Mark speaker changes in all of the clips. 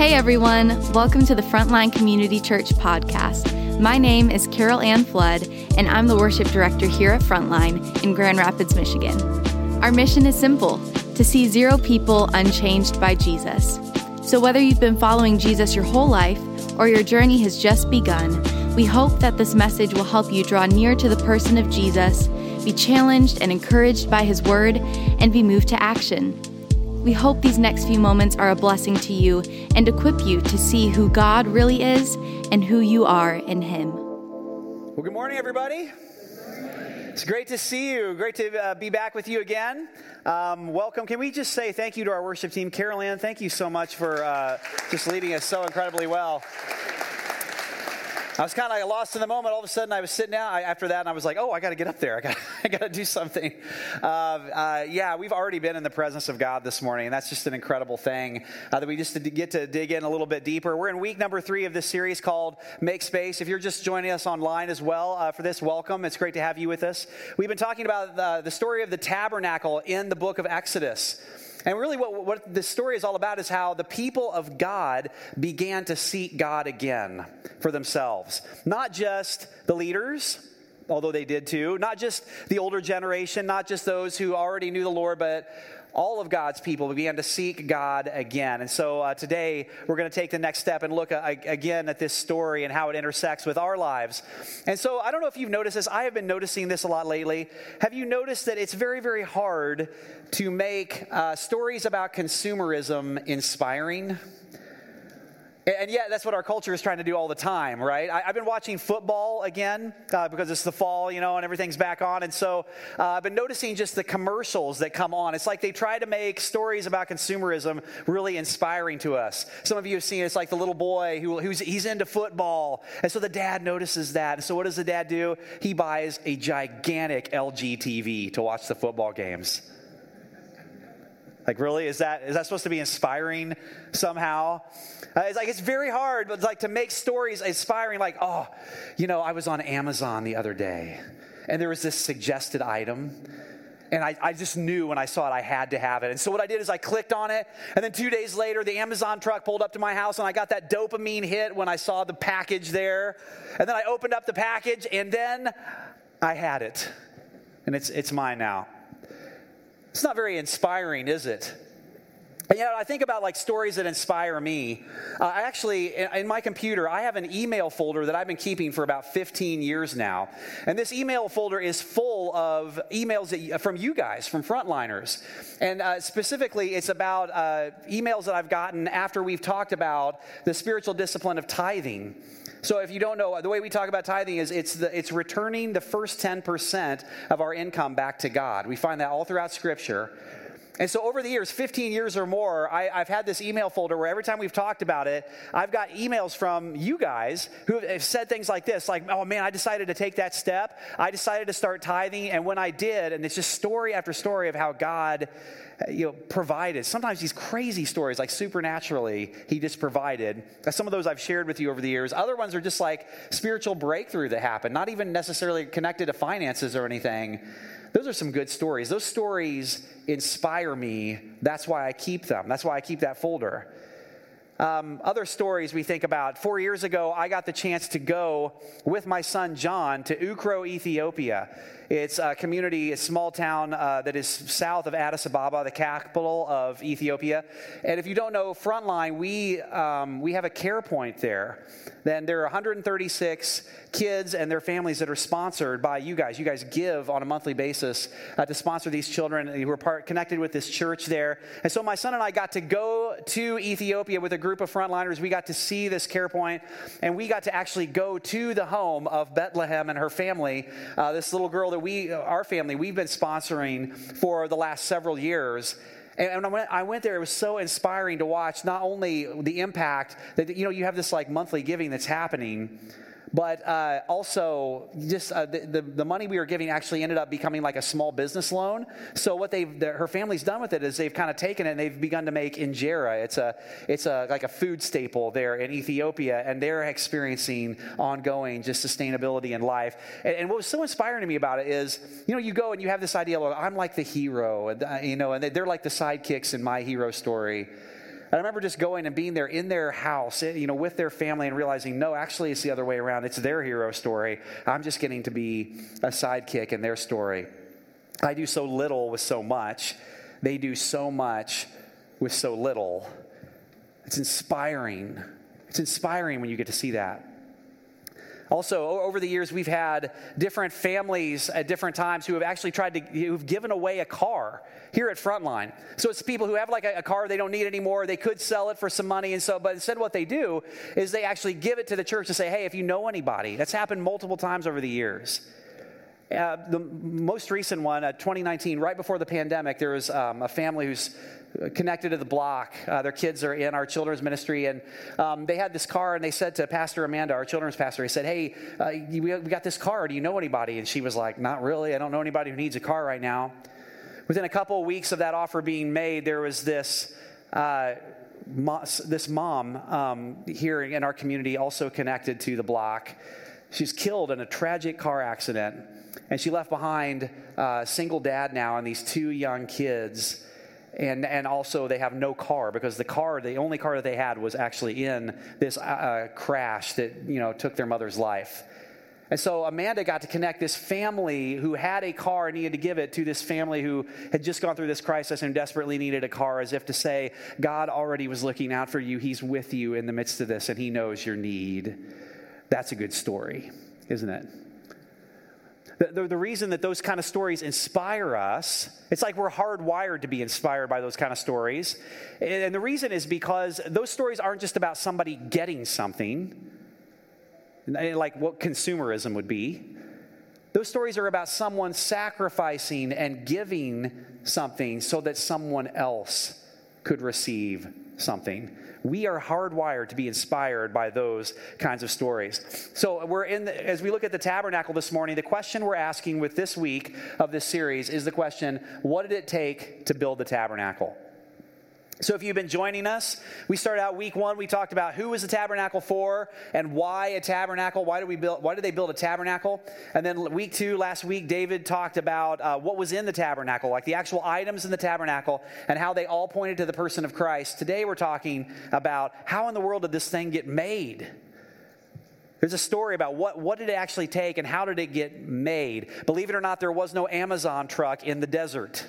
Speaker 1: Hey everyone, welcome to the Frontline Community Church podcast. My name is Carol Ann Flood, and I'm the worship director here at Frontline in Grand Rapids, Michigan. Our mission is simple to see zero people unchanged by Jesus. So, whether you've been following Jesus your whole life or your journey has just begun, we hope that this message will help you draw near to the person of Jesus, be challenged and encouraged by his word, and be moved to action. We hope these next few moments are a blessing to you and equip you to see who God really is and who you are in Him.
Speaker 2: Well, good morning, everybody. It's great to see you. Great to uh, be back with you again. Um, welcome. Can we just say thank you to our worship team? Carol Ann, thank you so much for uh, just leading us so incredibly well. I was kind of like lost in the moment. All of a sudden, I was sitting down after that, and I was like, "Oh, I got to get up there. I got, I got to do something." Uh, uh, yeah, we've already been in the presence of God this morning, and that's just an incredible thing uh, that we just get to dig in a little bit deeper. We're in week number three of this series called "Make Space." If you're just joining us online as well uh, for this, welcome. It's great to have you with us. We've been talking about the, the story of the tabernacle in the book of Exodus. And really, what, what this story is all about is how the people of God began to seek God again for themselves. Not just the leaders, although they did too, not just the older generation, not just those who already knew the Lord, but all of God's people began to seek God again. And so uh, today we're going to take the next step and look uh, again at this story and how it intersects with our lives. And so I don't know if you've noticed this. I have been noticing this a lot lately. Have you noticed that it's very, very hard to make uh, stories about consumerism inspiring? And yet, that's what our culture is trying to do all the time, right? I, have been watching football again uh, because it's the fall, you know, and everything's back on. And so uh, I've been noticing just the commercials that come on. It's like they try to make stories about consumerism really inspiring to us. Some of you have seen it's like the little boy who, who's he's into football. And so the dad notices that. And so what does the dad do? He buys a gigantic LG TV to watch the football games. Like, really? Is that, is that supposed to be inspiring somehow? Uh, it's like, it's very hard, but like to make stories inspiring, like, oh, you know, I was on Amazon the other day and there was this suggested item. And I, I just knew when I saw it, I had to have it. And so what I did is I clicked on it. And then two days later, the Amazon truck pulled up to my house and I got that dopamine hit when I saw the package there. And then I opened up the package and then I had it. And it's, it's mine now. It's not very inspiring, is it? And you know, I think about like stories that inspire me. Uh, I actually, in, in, my computer, I have an email folder that I've been keeping for about 15 years now. And this email folder is full of emails that, from you guys, from frontliners. And uh, specifically, it's about uh, emails that I've gotten after we've talked about the spiritual discipline of tithing. So if you don't know, the way we talk about tithing is it's, the, it's returning the first 10% of our income back to God. We find that all throughout Scripture. And so over the years, 15 years or more, I, have had this email folder where every time we've talked about it, I've got emails from you guys who have said things like this, like, oh man, I decided to take that step. I decided to start tithing. And when I did, and it's just story after story of how God uh, you know, provided. Sometimes these crazy stories, like supernaturally, he just provided. Some of those I've shared with you over the years. Other ones are just like spiritual breakthrough that happened, not even necessarily connected to finances or anything. Those are some good stories. Those stories inspire me. That's why I keep them. That's why I keep that folder. Um, other stories we think about. Four years ago, I got the chance to go with my son John to Ukro, Ethiopia. It's a community, a small town uh, that is south of Addis Ababa, the capital of Ethiopia. And if you don't know Frontline, we, um, we have a care point there. Then there are 136 kids and their families that are sponsored by you guys. You guys give on a monthly basis uh, to sponsor these children who are part, connected with this church there. And so my son and I got to go to Ethiopia with a group of frontliners. We got to see this care point, and we got to actually go to the home of Bethlehem and her family. Uh, this little girl that we, our family, we've been sponsoring for the last several years. And when I went there, it was so inspiring to watch not only the impact that, you know, you have this like monthly giving that's happening, but uh, also, just uh, the, the, the, money we were giving actually ended up becoming like a small business loan. So what they've her family's done with it is they've kind of taken it and they've begun to make injera. It's a it's a like a food staple there in Ethiopia, and they're experiencing ongoing just sustainability in life. And, and what was so inspiring to me about it is, you know, you go and you have this idea, well, I'm like the hero, and uh, you know, and they're like the sidekicks in my hero story. I remember just going and being there in their house, eh, you know, with their family and realizing, no, actually, it's the other way around. It's their hero story. I'm just getting to be a sidekick in their story. I do so little with so much. They do so much with so little. It's inspiring. It's inspiring when you get to see that. Also, over the years, we've had different families at different times who have actually tried to, who've given away a car here at Frontline. So it's people who have like a, a, car they don't need anymore. They could sell it for some money. And so, but instead, what they do is they actually give it to the church to say, hey, if you know anybody, that's happened multiple times over the years. Uh, the most recent one, uh, 2019, right before the pandemic, there was um, a family who's connected to the block. Uh, their kids are in our children's ministry, and um, they had this car, and they said to Pastor Amanda, our children's pastor, he said, Hey, uh, we got this car. Do you know anybody? And she was like, Not really. I don't know anybody who needs a car right now. Within a couple of weeks of that offer being made, there was this. Uh, mo- this mom um, here in our community, also connected to the block, she's killed in a tragic car accident, and she left behind a single dad now and these two young kids and and also they have no car because the car the only car that they had was actually in this uh, uh, crash that you know took their mother's life. And so amanda got to connect this family who had a car and needed to give it to this family who had just gone through this crisis and desperately needed a car as if to say god already was looking out for you. He's with you in the midst of this and he knows your need. That's a good story isn't it the, the, reason that those kind of stories inspire us, it's like we're hardwired to be inspired by those kind of stories. And the reason is because those stories aren't just about somebody getting something, like what consumerism would be. Those stories are about someone sacrificing and giving something so that someone else could receive something. We are hardwired to be inspired by those kinds of stories. So, we're in the, as we look at the tabernacle this morning, the question we're asking with this week of this series is the question what did it take to build the tabernacle? So, if you've been joining us, we started out week one. We talked about who was the tabernacle for and why a tabernacle. Why did we build? Why did they build a tabernacle? And then week two, last week, David talked about uh, what was in the tabernacle, like the actual items in the tabernacle, and how they all pointed to the person of Christ. Today, we're talking about how in the world did this thing get made? There's a story about what, what did it actually take and how did it get made. Believe it or not, there was no Amazon truck in the desert.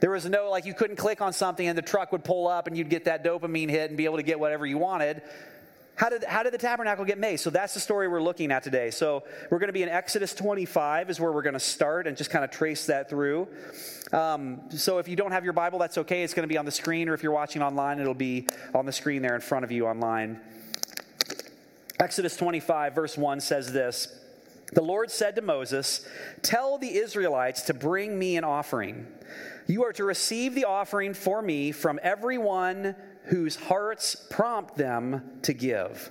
Speaker 2: There was no, like, you couldn't click on something and the truck would pull up and you'd get that dopamine hit and be able to get whatever you wanted. How did, how did the tabernacle get made? So that's the story we're looking at today. So we're going to be in Exodus 25, is where we're going to start and just kind of trace that through. Um, so if you don't have your Bible, that's okay. It's going to be on the screen, or if you're watching online, it'll be on the screen there in front of you online. Exodus 25, verse 1 says this The Lord said to Moses, Tell the Israelites to bring me an offering. You are to receive the offering for me from everyone whose hearts prompt them to give.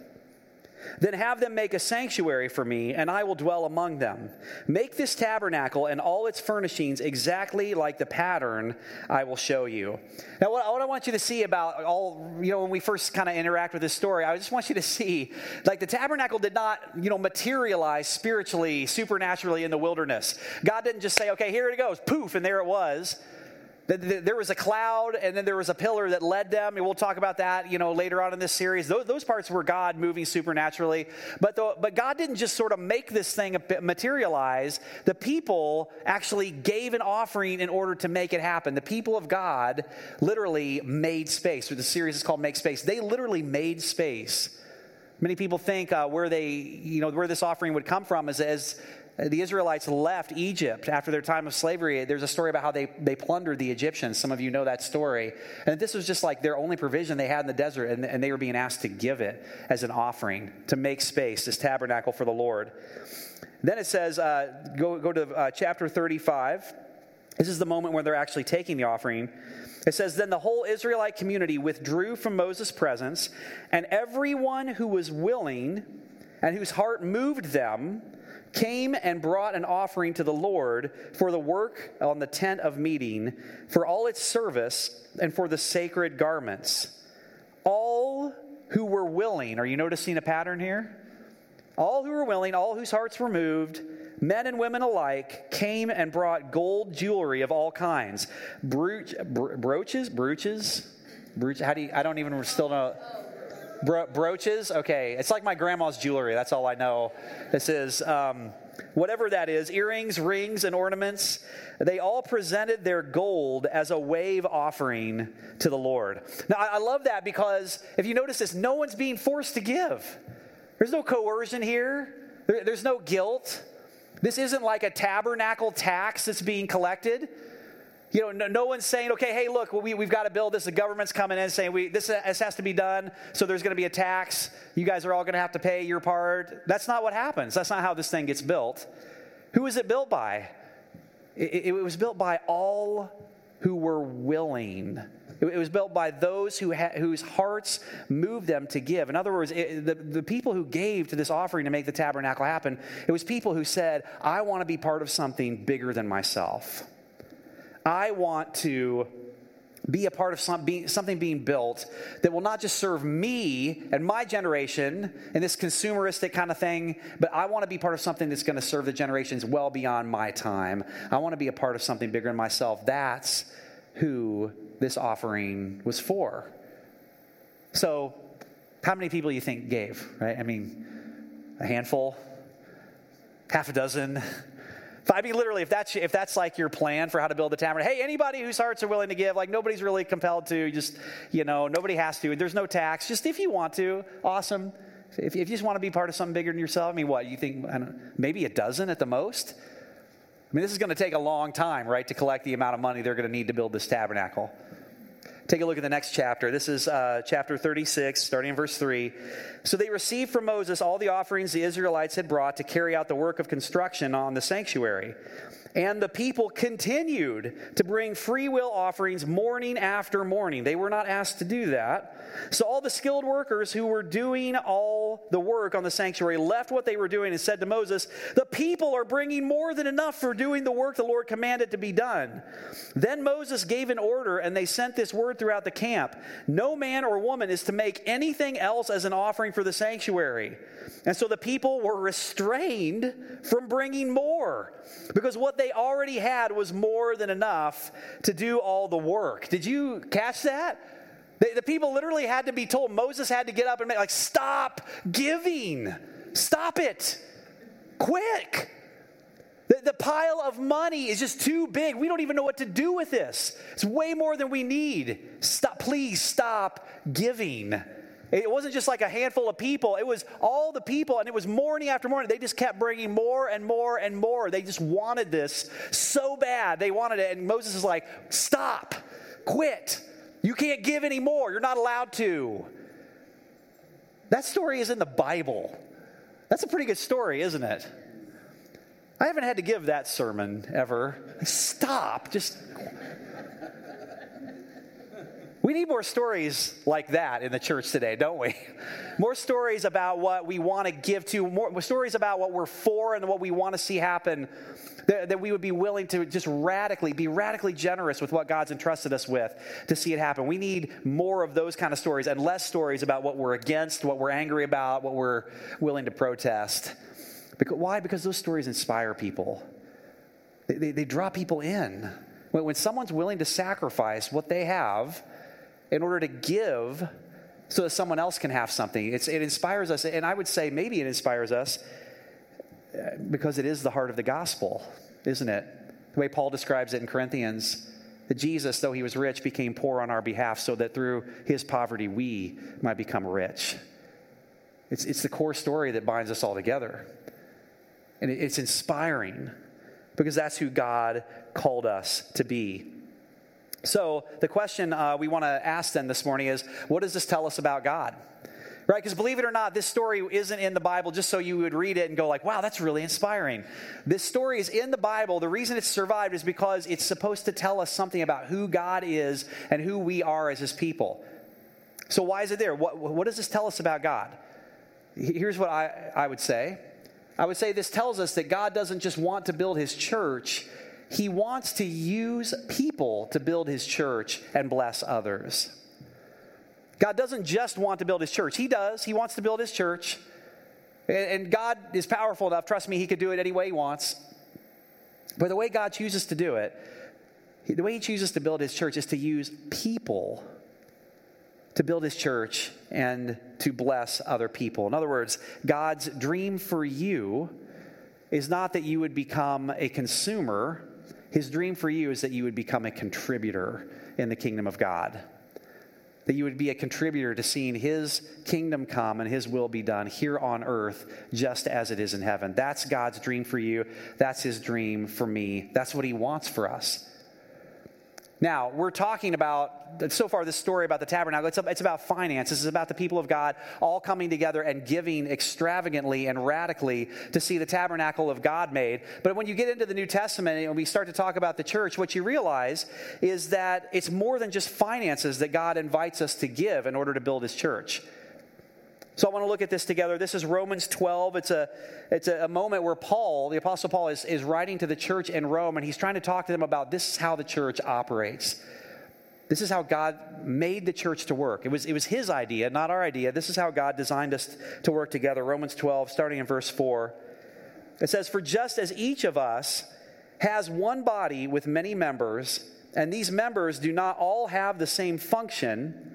Speaker 2: Then have them make a sanctuary for me, and I will dwell among them. Make this tabernacle and all its furnishings exactly like the pattern I will show you. Now, what, what I want you to see about all, you know, when we first kind of interact with this story, I just want you to see, like, the tabernacle did not, you know, materialize spiritually, supernaturally in the wilderness. God didn't just say, okay, here it goes, poof, and there it was. There was a cloud, and then there was a pillar that led them. And we'll talk about that, you know, later on in this series. Those, those parts were God moving supernaturally. But, the, but God didn't just sort of make this thing materialize. The people actually gave an offering in order to make it happen. The people of God literally made space. The series is called Make Space. They literally made space. Many people think uh, where they, you know, where this offering would come from is as the Israelites left Egypt after their time of slavery. There's a story about how they, they plundered the Egyptians. Some of you know that story. And this was just like their only provision they had in the desert, and, and they were being asked to give it as an offering to make space, this tabernacle for the Lord. Then it says, uh, go, go to uh, chapter 35. This is the moment where they're actually taking the offering. It says, Then the whole Israelite community withdrew from Moses' presence, and everyone who was willing and whose heart moved them came and brought an offering to the Lord for the work on the tent of meeting, for all its service, and for the sacred garments. All who were willing, are you noticing a pattern here? All who were willing, all whose hearts were moved, men and women alike, came and brought gold jewelry of all kinds, Bro- bro- brooches, brooches, How do you, I don't even still know. Bro- brooches? Okay. It's like my grandma's jewelry. That's all I know. This is. Um, whatever that is, earrings, rings, and ornaments, they all presented their gold as a wave offering to the Lord. Now, I love that because if you notice this, no one's being forced to give. There's no coercion here, there's no guilt. This isn't like a tabernacle tax that's being collected. You know, no, no, one's saying, okay, hey, look, we, we've got to build this. The government's coming in saying, we, this, this has to be done, so there's going to be a tax. You guys are all going to have to pay your part. That's not what happens. That's not how this thing gets built. Who is it built by? It, it was built by all who were willing. It, it was built by those who ha- whose hearts moved them to give. In other words, it, the, the people who gave to this offering to make the tabernacle happen, it was people who said, I want to be part of something bigger than myself. I want to be a part of something being built that will not just serve me and my generation and this consumeristic kind of thing, but I want to be part of something that's going to serve the generations well beyond my time. I want to be a part of something bigger than myself. That's who this offering was for. So, how many people do you think gave, right? I mean, a handful, half a dozen, I mean, literally, if that's if that's like your plan for how to build the tabernacle, hey, anybody whose hearts are willing to give, like nobody's really compelled to, just you know, nobody has to. There's no tax. Just if you want to, awesome. If, if you just want to be part of something bigger than yourself, I mean, what you think? maybe a dozen at the most. I mean, this is going to take a long time, right, to collect the amount of money they're going to need to build this tabernacle. Take a look at the next chapter. This is uh, chapter 36, starting in verse 3. So they received from Moses all the offerings the Israelites had brought to carry out the work of construction on the sanctuary. And the people continued to bring free will offerings morning after morning. They were not asked to do that. So all the skilled workers who were doing all the work on the sanctuary left what they were doing and said to Moses, The people are bringing more than enough for doing the work the Lord commanded to be done. Then Moses gave an order, and they sent this word throughout the camp No man or woman is to make anything else as an offering for the sanctuary. And so the people were restrained from bringing more because what they already had was more than enough to do all the work. Did you catch that? The, the people literally had to be told, Moses had to get up and make, like, stop giving. Stop it. Quick. The, the pile of money is just too big. We don't even know what to do with this. It's way more than we need. Stop, please stop giving. It wasn't just like a handful of people, it was all the people, and it was morning after morning. They just kept bringing more and more and more. They just wanted this so bad. They wanted it. And Moses is like, Stop, quit. You can't give anymore. You're not allowed to. That story is in the Bible. That's a pretty good story, isn't it? I haven't had to give that sermon ever. Stop. Just we need more stories like that in the church today, don't we? More stories about what we want to give to, more stories about what we're for and what we want to see happen. That, that we would be willing to just radically, be radically generous with what God's entrusted us with to see it happen. We need more of those kind of stories and less stories about what we're against, what we're angry about, what we're willing to protest. Because, why? Because those stories inspire people, they, they, they draw people in. When, when someone's willing to sacrifice what they have, in order to give so that someone else can have something. It's, it inspires us, and I would say maybe it inspires us uh, because it is the heart of the gospel, isn't it? The way Paul describes it in Corinthians that Jesus, though he was rich, became poor on our behalf so that through his poverty we might become rich. It's, it's the core story that binds us all together. And it's inspiring because that's who God called us to be. So, the question uh, we want to ask then this morning is what does this tell us about God? Right? Because believe it or not, this story isn't in the Bible just so you would read it and go like, wow, that's really inspiring. This story is in the Bible. The reason it's survived is because it's supposed to tell us something about who God is and who we are as his people. So why is it there? What, what does this tell us about God? Here's what I, I would say. I would say this tells us that God doesn't just want to build his church, he wants to use people to build his church and bless others. God doesn't just want to build his church, he does. He wants to build his church. And God is powerful enough, trust me, he could do it any way he wants. But the way God chooses to do it, the way he chooses to build his church is to use people to build his church and to bless other people. In other words, God's dream for you is not that you would become a consumer, his dream for you is that you would become a contributor in the kingdom of God. That you would be a contributor to seeing his kingdom come and his will be done here on earth just as it is in heaven. That's God's dream for you. That's his dream for me. That's what he wants for us. Now, we're talking about, so far, this story about the tabernacle, it's, it's about finance. This is about the people of God all coming together and giving extravagantly and radically to see the tabernacle of God made. But when you get into the New Testament and we start to talk about the church, what you realize is that it's more than just finances that God invites us to give in order to build his church. So I want to look at this together. This is Romans 12. It's a, it's a, moment where Paul, the Apostle Paul, is, is writing to the church in Rome, and he's trying to talk to them about this is how the church operates. This is how God made the church to work. It was, it was his idea, not our idea. This is how God designed us to work together. Romans 12, starting in verse 4. It says, For just as each of us has one body with many members, and these members do not all have the same function,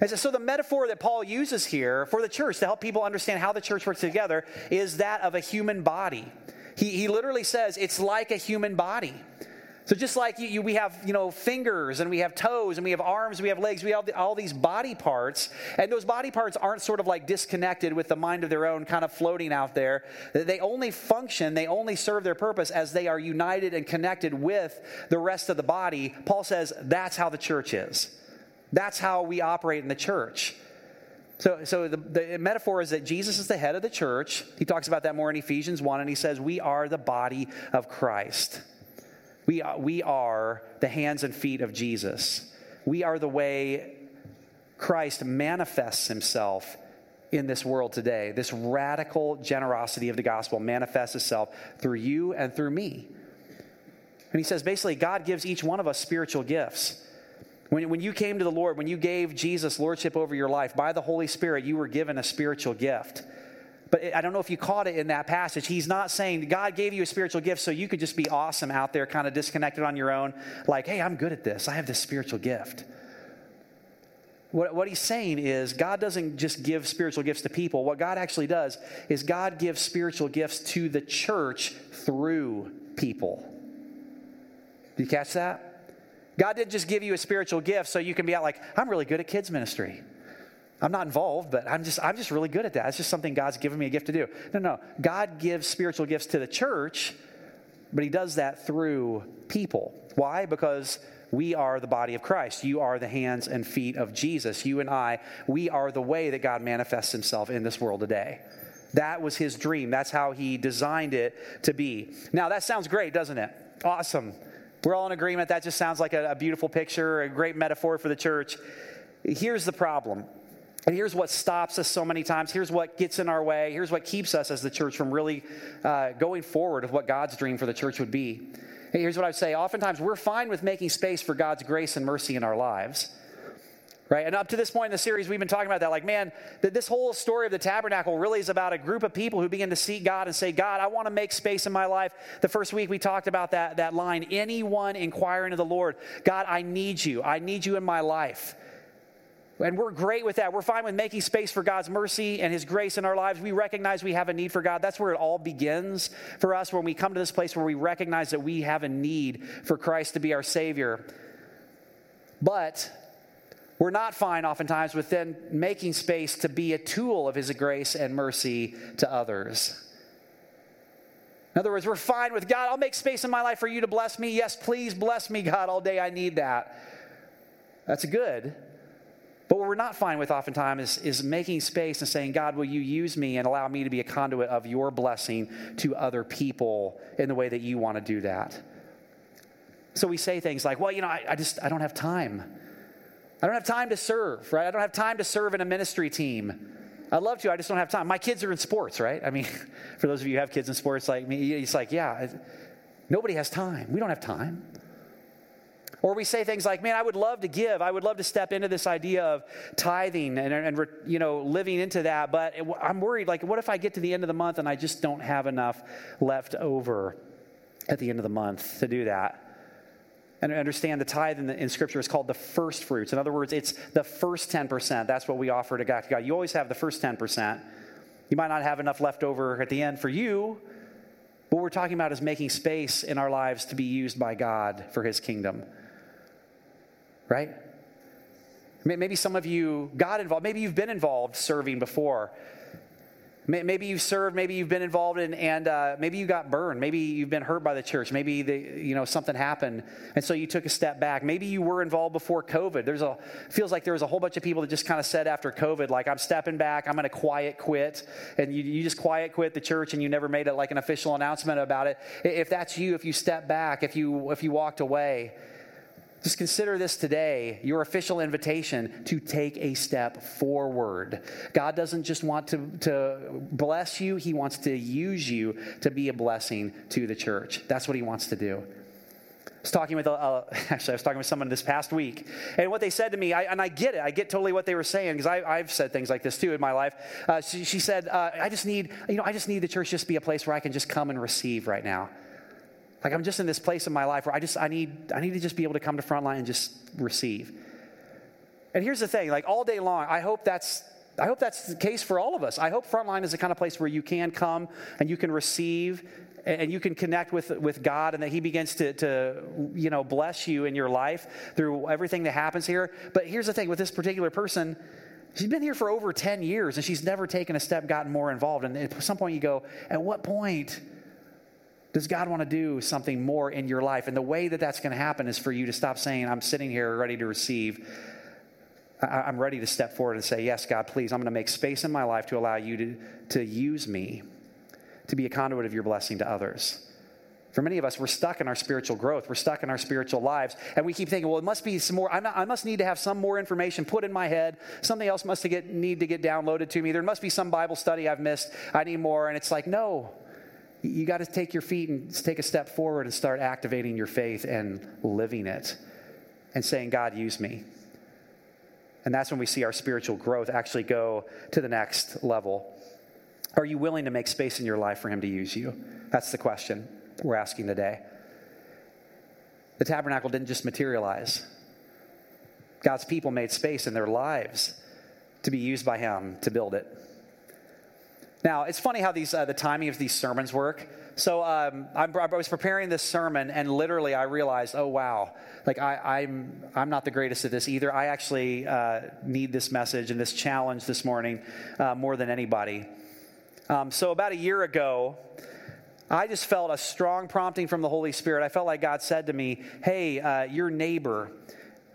Speaker 2: And so, the metaphor that Paul uses here for the church to help people understand how the church works together is that of a human body. He, he literally says it's like a human body. So just like you, you, we have, you know, fingers and we have toes and we have arms, we have legs, we have all these body parts, and those body parts aren't sort of like disconnected with the mind of their own, kind of floating out there. They only function, they only serve their purpose as they are united and connected with the rest of the body. Paul says that's how the church is. That's how we operate in the church. So, so the, the metaphor is that Jesus is the head of the church. He talks about that more in Ephesians 1, and he says, We are the body of Christ. We are, we are the hands and feet of Jesus. We are the way Christ manifests himself in this world today. This radical generosity of the gospel manifests itself through you and through me. And he says basically, God gives each one of us spiritual gifts. When, when you came to the Lord, when you gave Jesus lordship over your life, by the Holy Spirit, you were given a spiritual gift. But I don't know if you caught it in that passage. He's not saying God gave you a spiritual gift so you could just be awesome out there, kind of disconnected on your own, like, hey, I'm good at this. I have this spiritual gift. What, what he's saying is God doesn't just give spiritual gifts to people. What God actually does is God gives spiritual gifts to the church through people. Do you catch that? God didn't just give you a spiritual gift so you can be out like, I'm really good at kids ministry. I'm not involved, but I'm just I'm just really good at that. It's just something God's given me a gift to do. No, no. God gives spiritual gifts to the church, but he does that through people. Why? Because we are the body of Christ. You are the hands and feet of Jesus. You and I, we are the way that God manifests himself in this world today. That was his dream. That's how he designed it to be. Now, that sounds great, doesn't it? Awesome. We're all in agreement. That just sounds like a, a beautiful picture, a great metaphor for the church. Here's the problem. And here's what stops us so many times. Here's what gets in our way. Here's what keeps us as the church from really uh, going forward of what God's dream for the church would be. Here's what I would say. Oftentimes, we're fine with making space for God's grace and mercy in our lives. Right? And up to this point in the series, we've been talking about that. Like, man, that this whole story of the tabernacle really is about a group of people who begin to seek God and say, God, I want to make space in my life. The first week we talked about that, that line anyone inquiring of the Lord, God, I need you. I need you in my life. And we're great with that. We're fine with making space for God's mercy and His grace in our lives. We recognize we have a need for God. That's where it all begins for us when we come to this place where we recognize that we have a need for Christ to be our Savior. But we're not fine oftentimes with then making space to be a tool of His grace and mercy to others. In other words, we're fine with God, I'll make space in my life for you to bless me. Yes, please bless me, God, all day. I need that. That's good. But what we're not fine with oftentimes is, is making space and saying, God, will you use me and allow me to be a conduit of your blessing to other people in the way that you want to do that? So we say things like, well, you know, I, I just, I don't have time. I don't have time to serve, right? I don't have time to serve in a ministry team. I'd love to, I just don't have time. My kids are in sports, right? I mean, for those of you who have kids in sports like me, it's like, yeah, nobody has time. We don't have time. Or we say things like, man, I would love to give. I would love to step into this idea of tithing and, and you know, living into that. But I'm worried, like, what if I get to the end of the month and I just don't have enough left over at the end of the month to do that? And understand the tithe in, the, in, Scripture is called the first fruits. In other words, it's the first 10%. That's what we offer to God. You always have the first 10%. You might not have enough left over at the end for you, what we're talking about is making space in our lives to be used by God for His kingdom right? Maybe some of you got involved. Maybe you've been involved serving before. Maybe you've served, maybe you've been involved in, and uh, maybe you got burned. Maybe you've been hurt by the church. Maybe the, you know something happened, and so you took a step back. Maybe you were involved before COVID. There's a feels like there was a whole bunch of people that just kind of said after COVID, like I'm stepping back, I'm going to quiet quit, and you, you just quiet quit the church, and you never made it like an official announcement about it. If that's you, if you step back, if you if you walked away, just consider this today your official invitation to take a step forward. God doesn't just want to, to bless you, He wants to use you to be a blessing to the church. That's what He wants to do. I was talking with, a, actually, I was talking with someone this past week, and what they said to me, I, and I get it, I get totally what they were saying because I've said things like this too in my life. Uh, she, she, said, uh, "I just need, you know, I just need the church just to be a place where I can just come and receive right now." Like I'm just in this place in my life where I just I need I need to just be able to come to frontline and just receive. And here's the thing, like all day long, I hope that's I hope that's the case for all of us. I hope Frontline is the kind of place where you can come and you can receive and you can connect with, with God and that He begins to, to, you know, bless you in your life through everything that happens here. But here's the thing with this particular person, she's been here for over 10 years and she's never taken a step, gotten more involved. And at some point you go, at what point does God want to do something more in your life? And the way that that's going to happen is for you to stop saying, I'm sitting here ready to receive. I'm ready to step forward and say, Yes, God, please, I'm going to make space in my life to allow you to, to use me to be a conduit of your blessing to others. For many of us, we're stuck in our spiritual growth. We're stuck in our spiritual lives. And we keep thinking, well, it must be some more, not, i must need to have some more information put in my head. Something else must get, need to get downloaded to me. There must be some Bible study I've missed. I need more. And it's like, no, you got to take your feet and take a step forward and start activating your faith and living it and saying, God, use me. And that's when we see our spiritual growth actually go to the next level. Are you willing to make space in your life for Him to use you? That's the question we're asking today. The tabernacle didn't just materialize, God's people made space in their lives to be used by Him to build it. Now, it's funny how these, uh, the timing of these sermons work. So um, i was preparing this sermon, and literally I realized, oh, wow, like I, am I'm, I'm not the greatest at this either. I actually uh, need this message and this challenge this morning uh, more than anybody. Um, so, about a year ago, I just felt a strong prompting from the Holy Spirit. I felt like God said to me, hey, uh, your neighbor,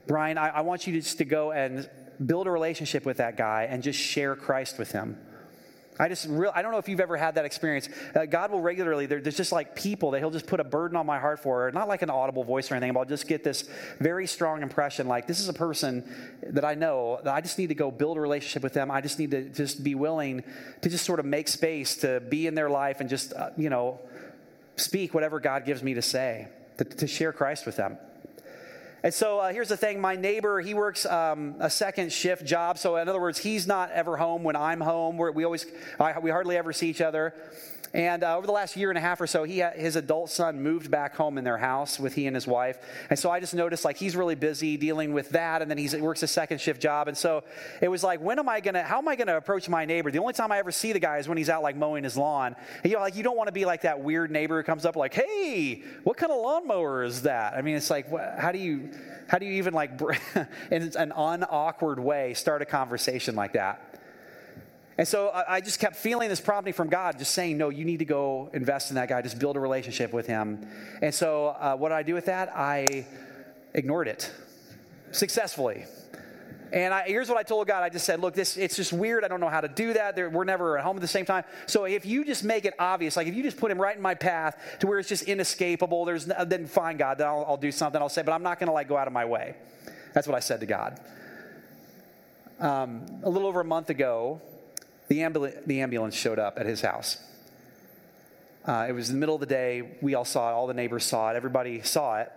Speaker 2: Brian, I, I want you to just to go and build a relationship with that guy and just share Christ with him. I just real I don't know if you've ever had that experience. Uh, God will regularly there, there's just like people that He'll just put a burden on my heart for, not like an audible voice or anything, but I'll just get this very strong impression like this is a person that I know that I just need to go build a relationship with them. I just need to just be willing to just sort of make space to be in their life and just uh, you know speak whatever God gives me to say to, to share Christ with them. And so uh, here's the thing my neighbor, he works um, a second shift job. So, in other words, he's not ever home when I'm home. We're, we always, I, we hardly ever see each other. And uh, over the last year and a half or so, he had, his adult son moved back home in their house with he and his wife. And so I just noticed like he's really busy dealing with that, and then he works a second shift job. And so it was like, when am I gonna? How am I gonna approach my neighbor? The only time I ever see the guy is when he's out like mowing his lawn. And, you know, like you don't want to be like that weird neighbor who comes up like, "Hey, what kind of lawnmower is that?" I mean, it's like, how do you? How do you even like, in an unawkward way, start a conversation like that? And so I just kept feeling this prompting from God, just saying, no, you need to go invest in that guy, just build a relationship with him. And so uh, what did I do with that? I ignored it successfully. And I, here's what I told God. I just said, look, this it's just weird. I don't know how to do that. They're, we're never at home at the same time. So if you just make it obvious, like if you just put him right in my path to where it's just inescapable, there's then fine, God, then I'll, I'll do something. I'll say, but I'm not going to like go out of my way. That's what I said to God. Um, a little over a month ago, the, ambul- the ambulance showed up at his house. Uh, it was the middle of the day. We all saw it. All the neighbors saw it. Everybody saw it.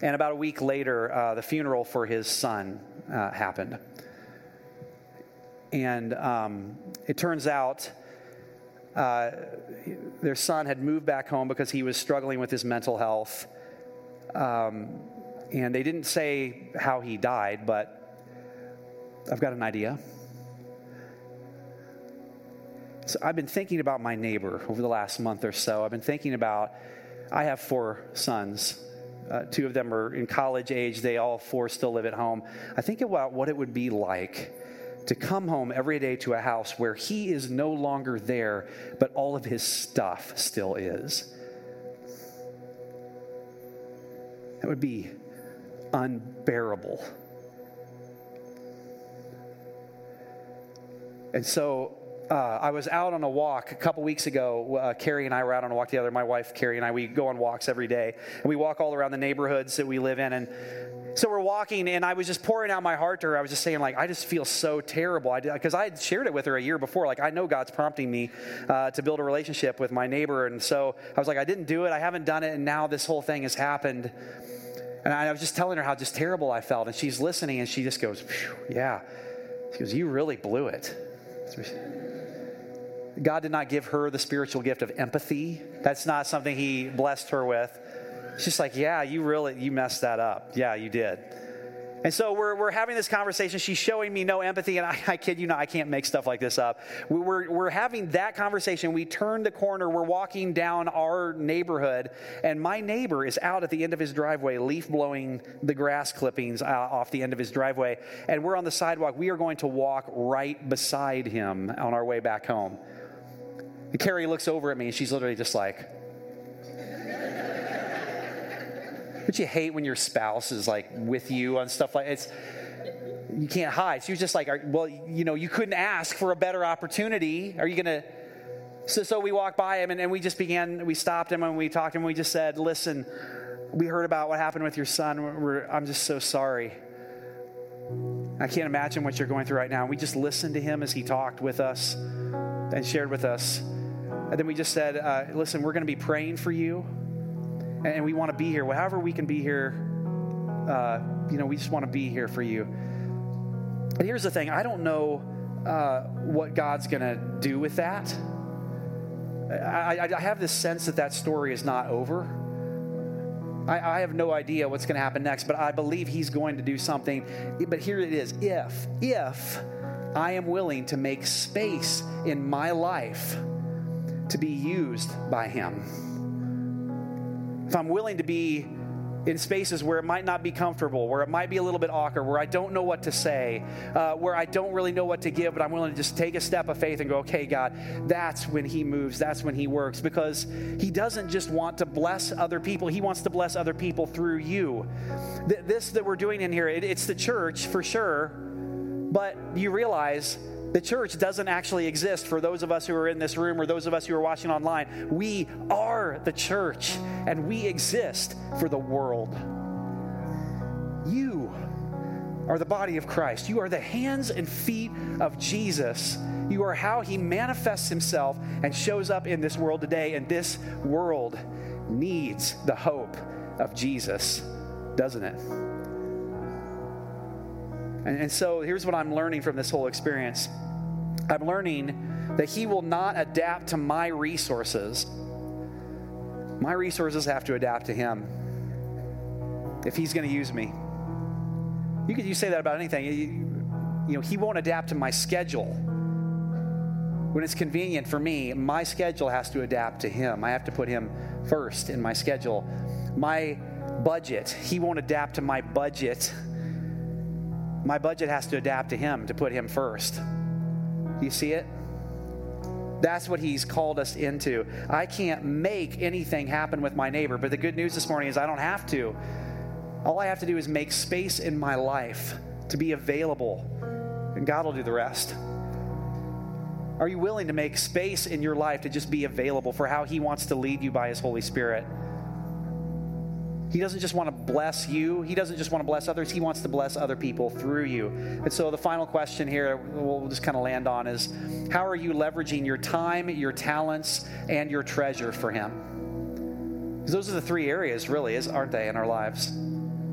Speaker 2: And about a week later, uh, the funeral for his son uh, happened. And um, it turns out uh, their son had moved back home because he was struggling with his mental health. Um, and they didn't say how he died, but I've got an idea. So I've been thinking about my neighbor over the last month or so. I've been thinking about, I have four sons. Uh, two of them are in college age. They all four still live at home. I think about what it would be like to come home every day to a house where he is no longer there, but all of his stuff still is. That would be unbearable. And so uh, I was out on a walk a couple weeks ago. Uh, Carrie and I were out on a walk together. My wife, Carrie, and I, we go on walks every day. And we walk all around the neighborhoods that we live in. And so we're walking, and I was just pouring out my heart to her. I was just saying, like, I just feel so terrible. Because I, I, had shared it with her a year before. Like, I know God's prompting me uh, to build a relationship with my neighbor. And so I was like, I didn't do it. I haven't done it. And now this whole thing has happened. And I was just telling her how just terrible I felt. And she's listening, and she just goes, Yeah. She goes, You really blew it. God did not give her the spiritual gift of empathy. That's not something He blessed her with. She's like, Yeah, you really, you messed that up. Yeah, you did. And so we're, we're having this conversation. She's showing me no empathy, and I, I kid you not, I can't make stuff like this up. We, we're, we're having that conversation. We turn the corner, we're walking down our neighborhood, and my neighbor is out at the end of his driveway, leaf blowing the grass clippings uh, off the end of his driveway. And we're on the sidewalk. We are going to walk right beside him on our way back home. And Carrie looks over at me, and she's literally just like, Don't you hate when your spouse is like with you on stuff like it's you can't hide. She was just like, well, you know, you couldn't ask for a better opportunity. Are you gonna? So, so we walked by him and, and we just began. We stopped him and we talked to him. We just said, listen, we heard about what happened with your son. We're, I'm just so sorry. I can't imagine what you're going through right now. We just listened to him as he talked with us and shared with us. And then we just said, uh, listen, we're going to be praying for you and we want to be here. However, we can be here, uh, you know, we just want to be here for you. Here's the thing I don't know uh, what God's going to do with that. I, I, I, have this sense that that story is not over. I, I have no idea what's going to happen next, but I believe He's going to do something. But here it is if, if I am willing to make space in my life to be used by Him if I'm willing to be in spaces where it might not be comfortable, where it might be a little bit awkward, where I don't know what to say, uh, where I don't really know what to give, but I'm willing to just take a step of faith and go, okay, God, that's when He moves, that's when He works, because He doesn't just want to bless other people, He wants to bless other people through you. Th- this that we're doing in here, it, it's the church for sure, but you realize the church doesn't actually exist for those of us who are in this room or those of us who are watching online. We are the church and we exist for the world. You are the body of Christ. You are the hands and feet of Jesus. You are how he manifests himself and shows up in this world today. And this world needs the hope of Jesus, doesn't it? And, and so here's what I'm learning from this whole experience I'm learning that He will not adapt to my resources. My resources have to adapt to Him if He's going to use me. You could you say that about anything. You, you know, He won't adapt to my schedule. When it's convenient for me, my schedule has to adapt to Him. I have to put Him first in my schedule. My budget, He won't adapt to my budget my budget has to adapt to Him to put Him first. You see it? That's what he's called us into. I can't make anything happen with my neighbor, but the good news this morning is I don't have to. All I have to do is make space in my life to be available, and God will do the rest. Are you willing to make space in your life to just be available for how He wants to lead you by His Holy Spirit? He doesn't just want to bless you, He doesn't just want to bless others, He wants to bless other people through you. And so the final question here we'll just kind of land on is how are you leveraging your time, your talents, and your treasure for Him? Because those are the three areas, really, aren't they, in our lives?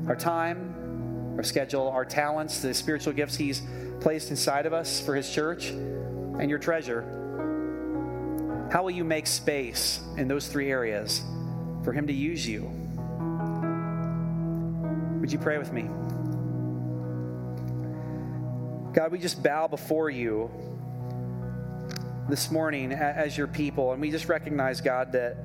Speaker 2: Our time, our schedule, our talents, the spiritual gifts He's placed inside of us for His church, and your treasure. How will you make space in those three areas for Him to use you? Would you pray with me? God, we just bow before you this morning as your people, and we just recognize, God, that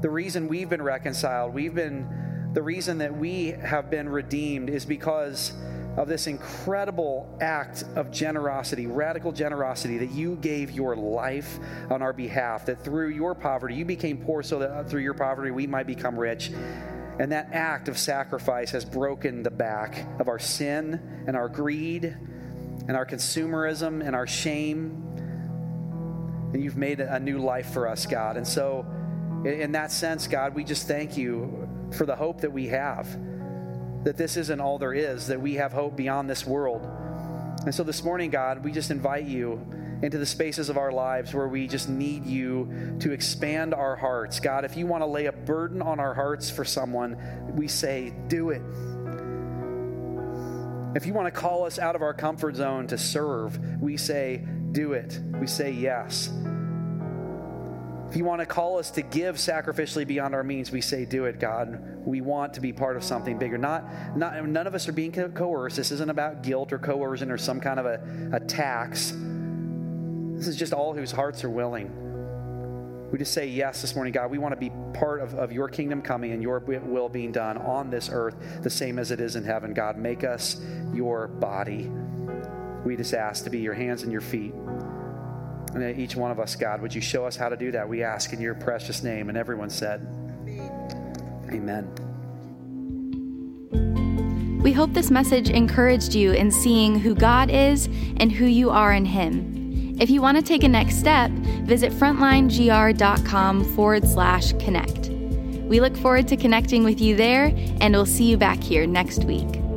Speaker 2: the reason we've been reconciled, we've been, the reason that we have been redeemed is because of this incredible act of generosity, radical generosity, that you gave your life on our behalf, that through your poverty, you became poor so that through your poverty we might become rich. And that act of sacrifice has broken the back of our sin and our greed and our consumerism and our shame. And you've made a new life for us, God. And so, in that sense, God, we just thank you for the hope that we have. That this isn't all there is, that we have hope beyond this world. And so this morning, God, we just invite you into the spaces of our lives where we just need you to expand our hearts. God, if you want to lay a burden on our hearts for someone, we say, do it. If you want to call us out of our comfort zone to serve, we say, do it. We say yes. If you want to call us to give sacrificially beyond our means, we say, do it, God. We want to be part of something bigger. Not, not, none of us are being coerced. This isn't about guilt or coercion or some kind of a, a tax. This is just all whose hearts are willing. We just say yes this morning, God. We want to be part of, of your kingdom coming and your will being done on this earth, the same as it is in heaven. God, make us your body. We just ask to be your hands and your feet. And each one of us, God, would you show us how to do that? We ask in your precious name. And everyone said, Amen.
Speaker 1: We hope this message encouraged you in seeing who God is and who you are in Him. If you want to take a next step, visit frontlinegr.com forward slash connect. We look forward to connecting with you there, and we'll see you back here next week.